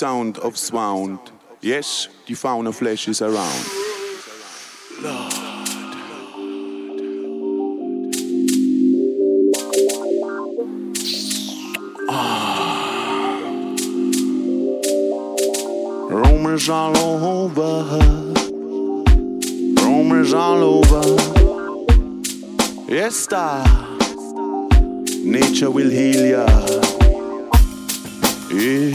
sound of sound. Yes, the fauna flashes around. Ah. Rumors all over, rumors all over. Yes, star. Nature will heal ya. Yeah.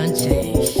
doesn't.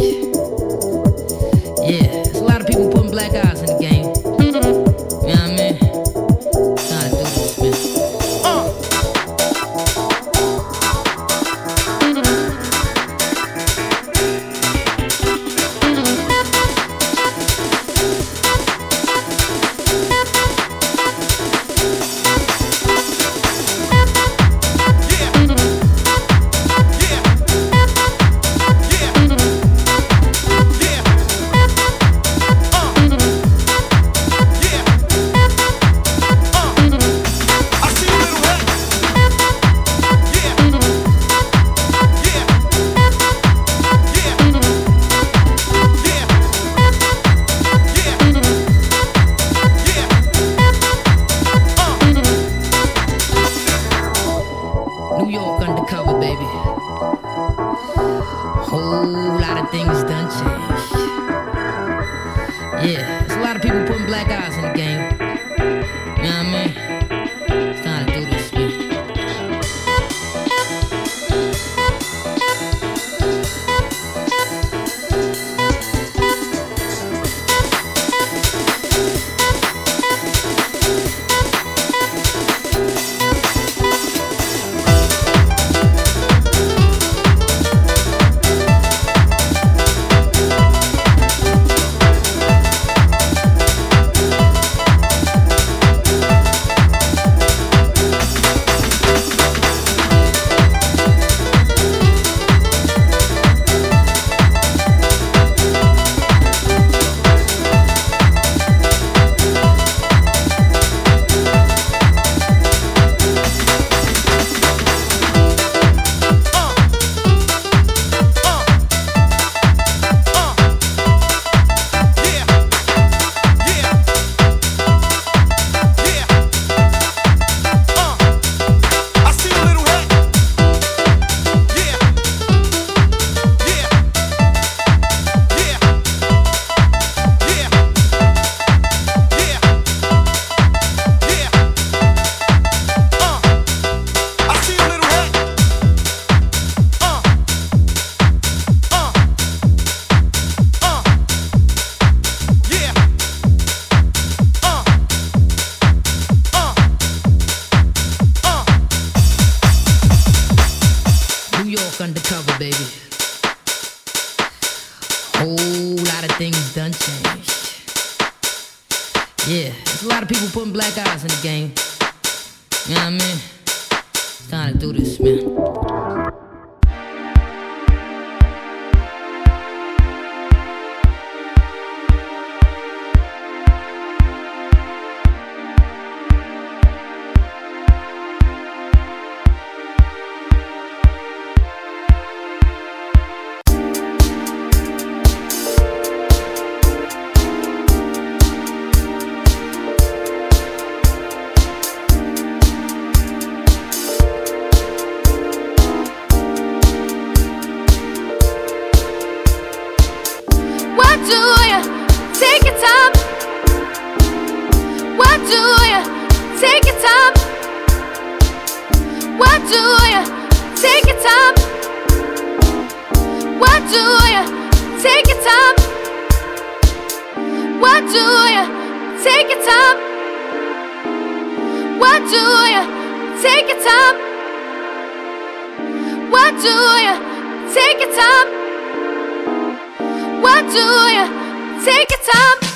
What do you take your time?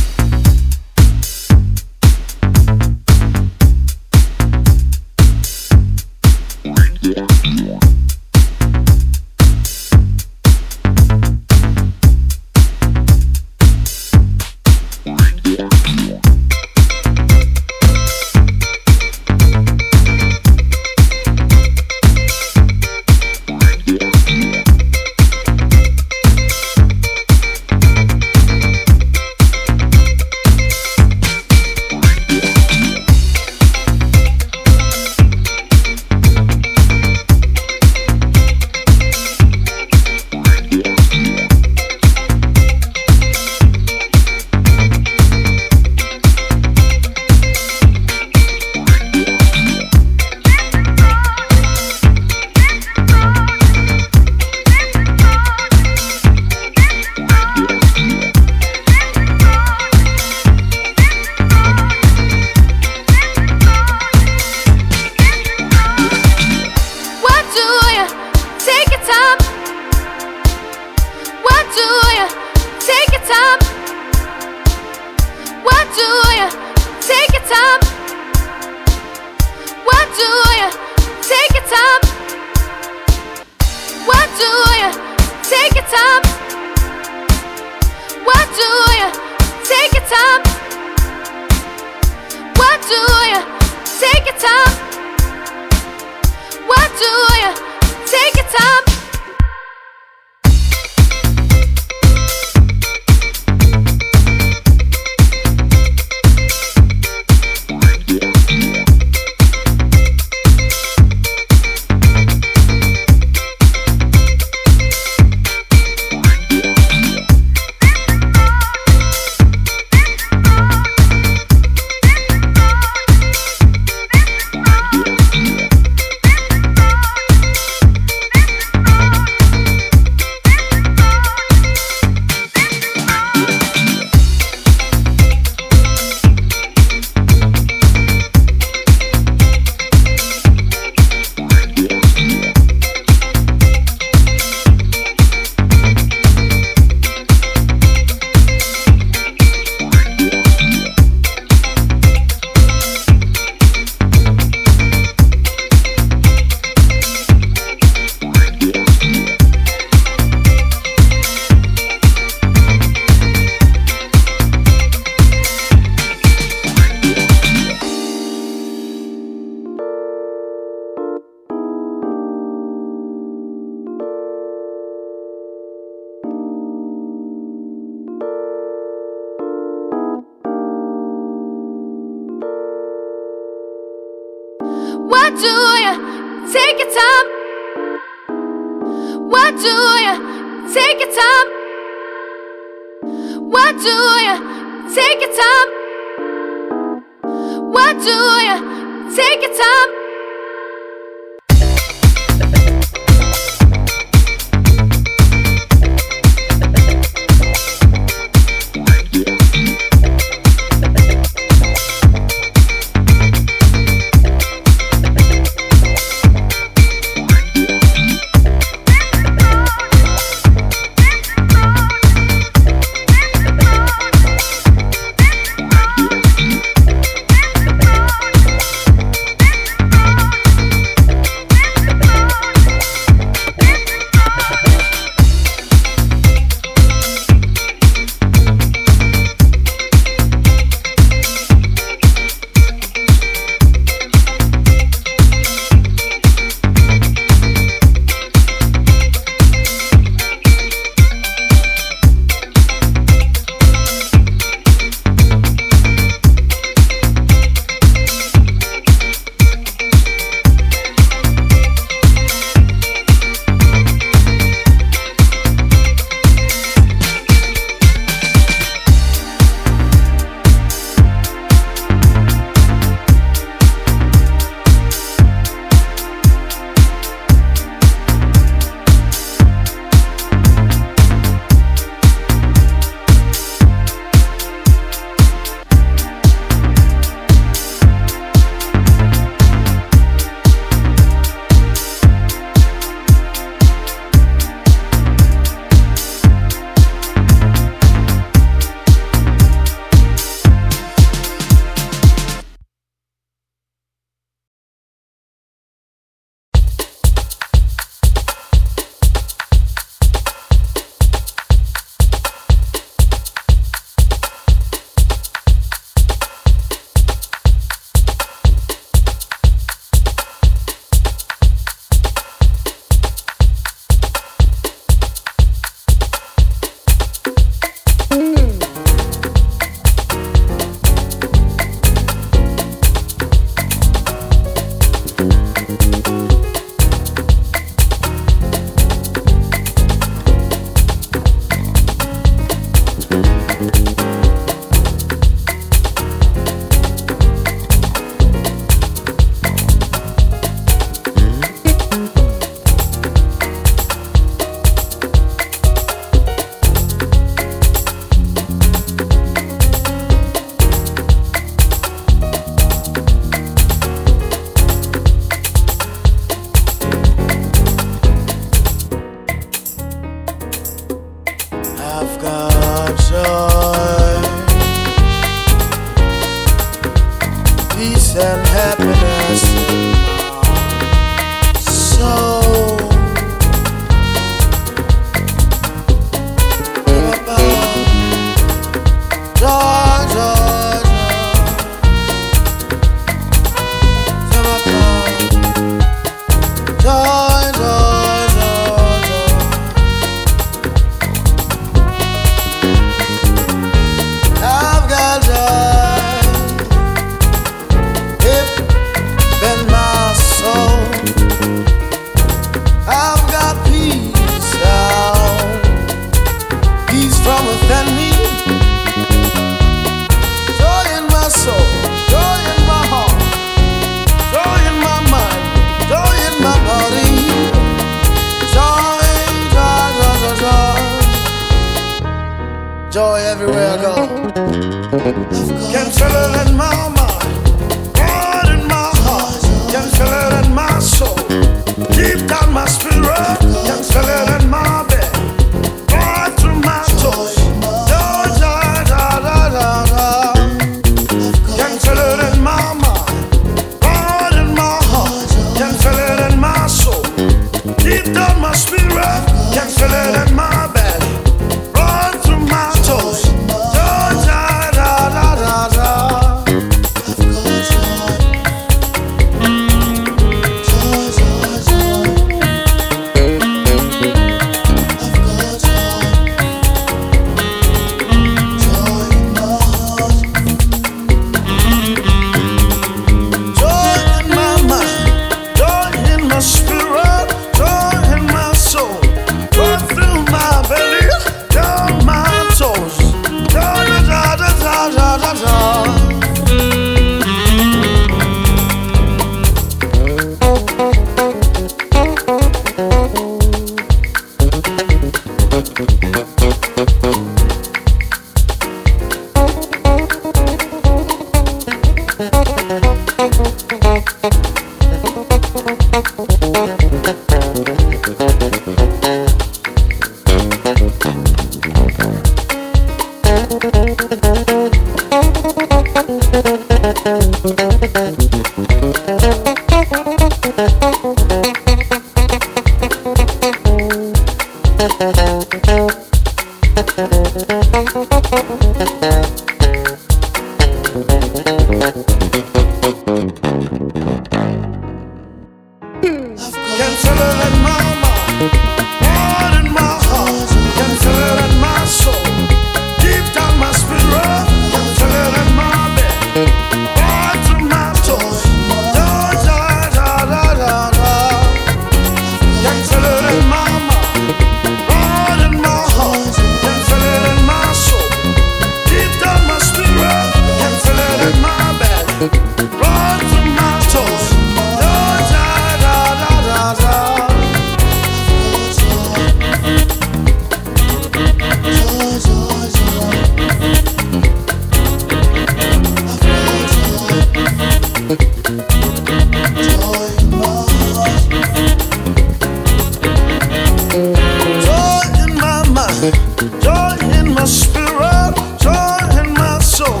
music. Joy in my spirit, joy in my soul.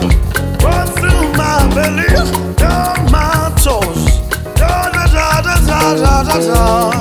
Run through my belly, down my toes. Da da da da da da da.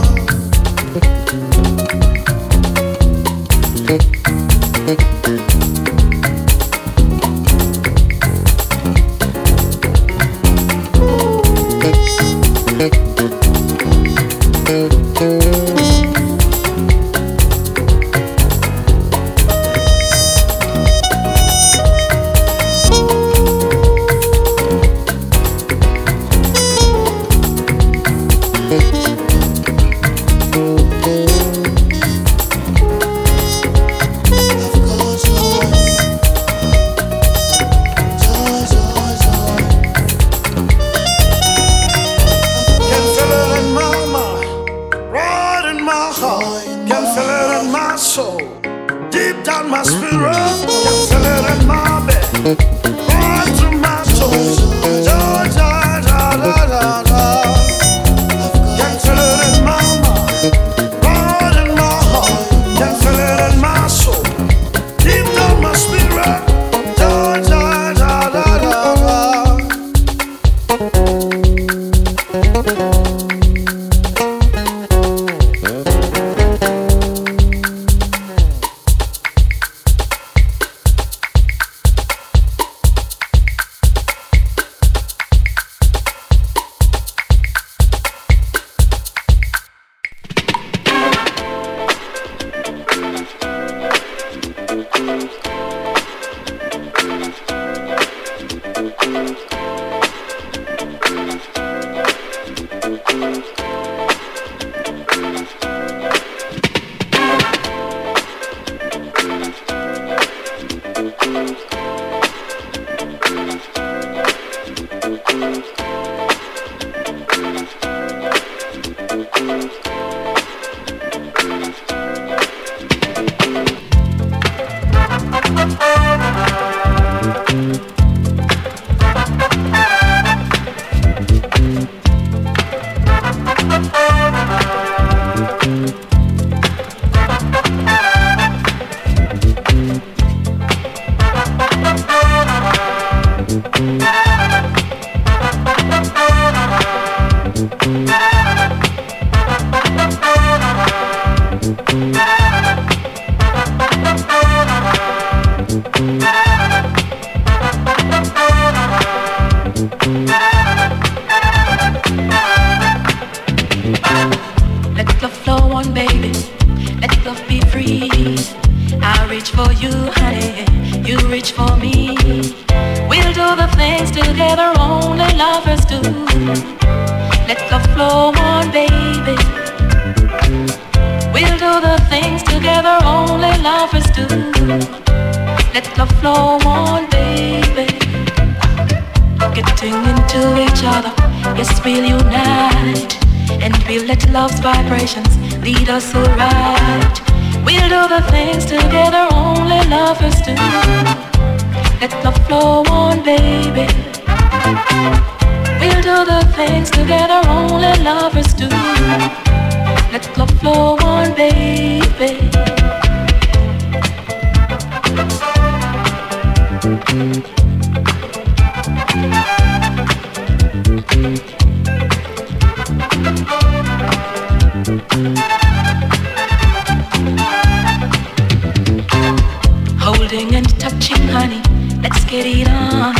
Holding and touching, honey, let's get it on.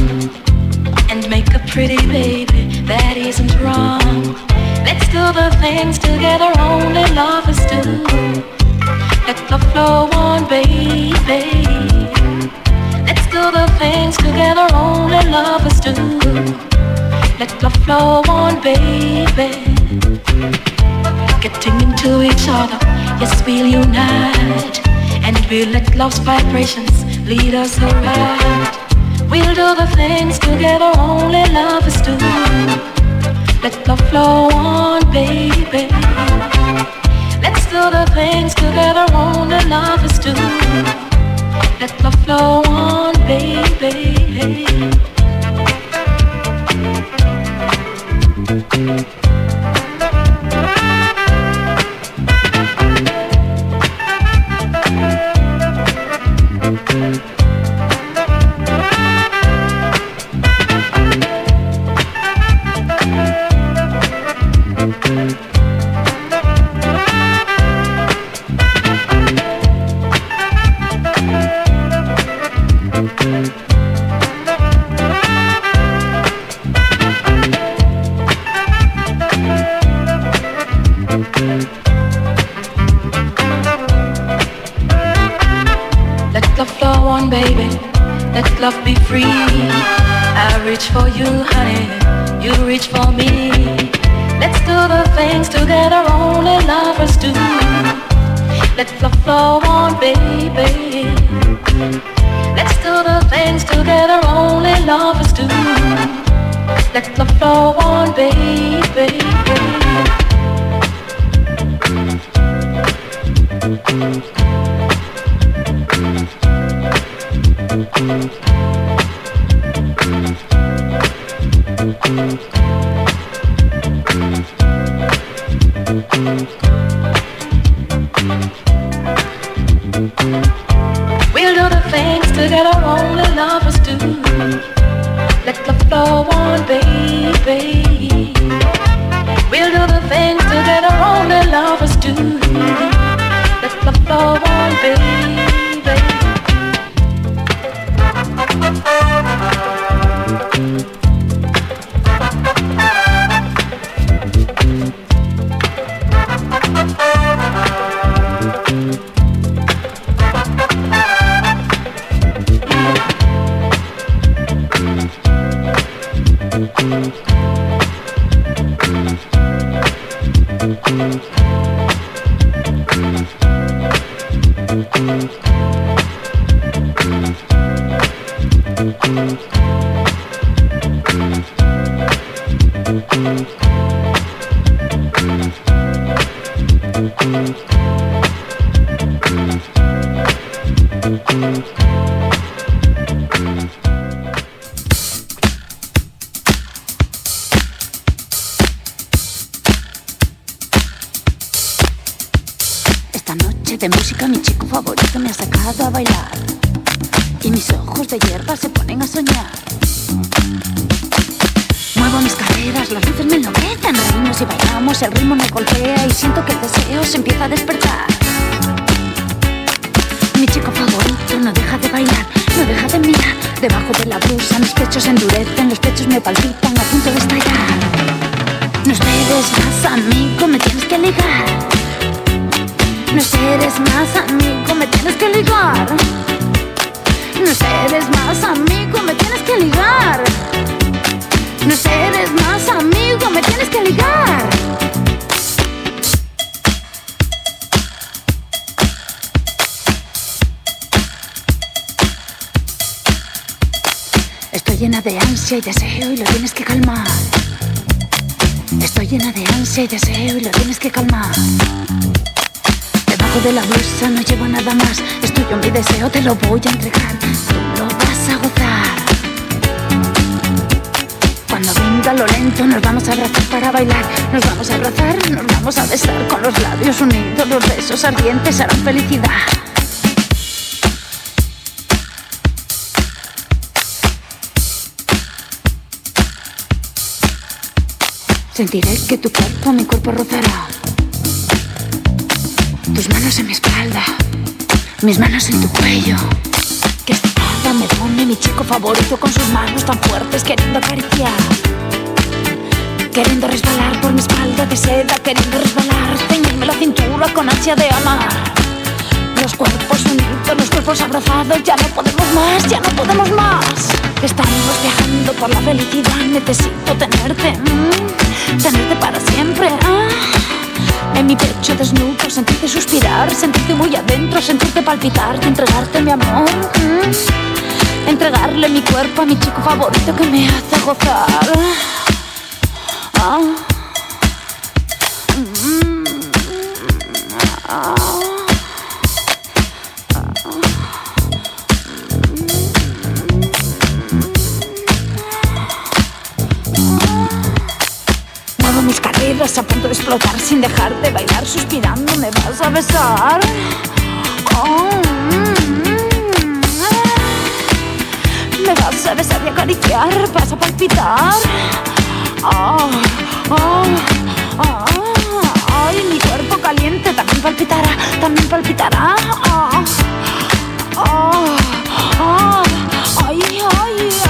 And make a pretty baby, that isn't wrong. Let's do the things together only lovers do. Let the flow on, baby. Let's do the things together only lovers do. Let the flow on, baby. Getting into each other, yes, we'll unite. And we'll let love's vibrations lead us around. We'll do the things together only lovers do. Let love flow on, baby. Let's do the things together only lovers do. Let love flow on, baby. Flow on, baby. No eres más amigo, me tienes que ligar. No eres más amigo, me tienes que ligar. Estoy llena de ansia y deseo y lo tienes que calmar. Estoy llena de ansia y deseo y lo tienes que calmar. De la blusa no llevo nada más. Es tuyo mi deseo, te lo voy a entregar. Tú lo vas a gozar. Cuando venga lo lento nos vamos a abrazar para bailar, nos vamos a abrazar, nos vamos a besar con los labios unidos, los besos ardientes harán felicidad. Sentiré que tu cuerpo mi cuerpo rozará. Tus manos en mi espalda, mis manos en tu cuello. Que espada me pone mi chico favorito con sus manos tan fuertes queriendo acariciar. Queriendo resbalar por mi espalda de seda, queriendo resbalar, ceñirme la cintura con ansia de amar. Los cuerpos unidos, los cuerpos abrazados, ya no podemos más, ya no podemos más. Estamos viajando por la felicidad, necesito tenerte, mm, tenerte para siempre. ah. En mi pecho desnudo, sentirte suspirar, sentirte muy adentro, sentirte palpitar y entregarte mi amor. mm. Entregarle mi cuerpo a mi chico favorito que me hace gozar. Ah. Mm. Ah. Caderas a punto de explotar sin dejar de bailar, suspirando. ¿Me vas a besar? Oh, mm, Me vas a besar y acariciar, vas a palpitar. Oh, oh, ay, mi cuerpo caliente también palpitará, también palpitará. Ay, ay,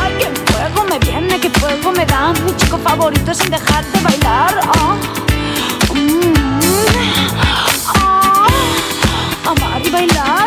vuelvo me dan mi chico favorito sin dejar de bailar. Ah, mm, ah, ah, amar y bailar.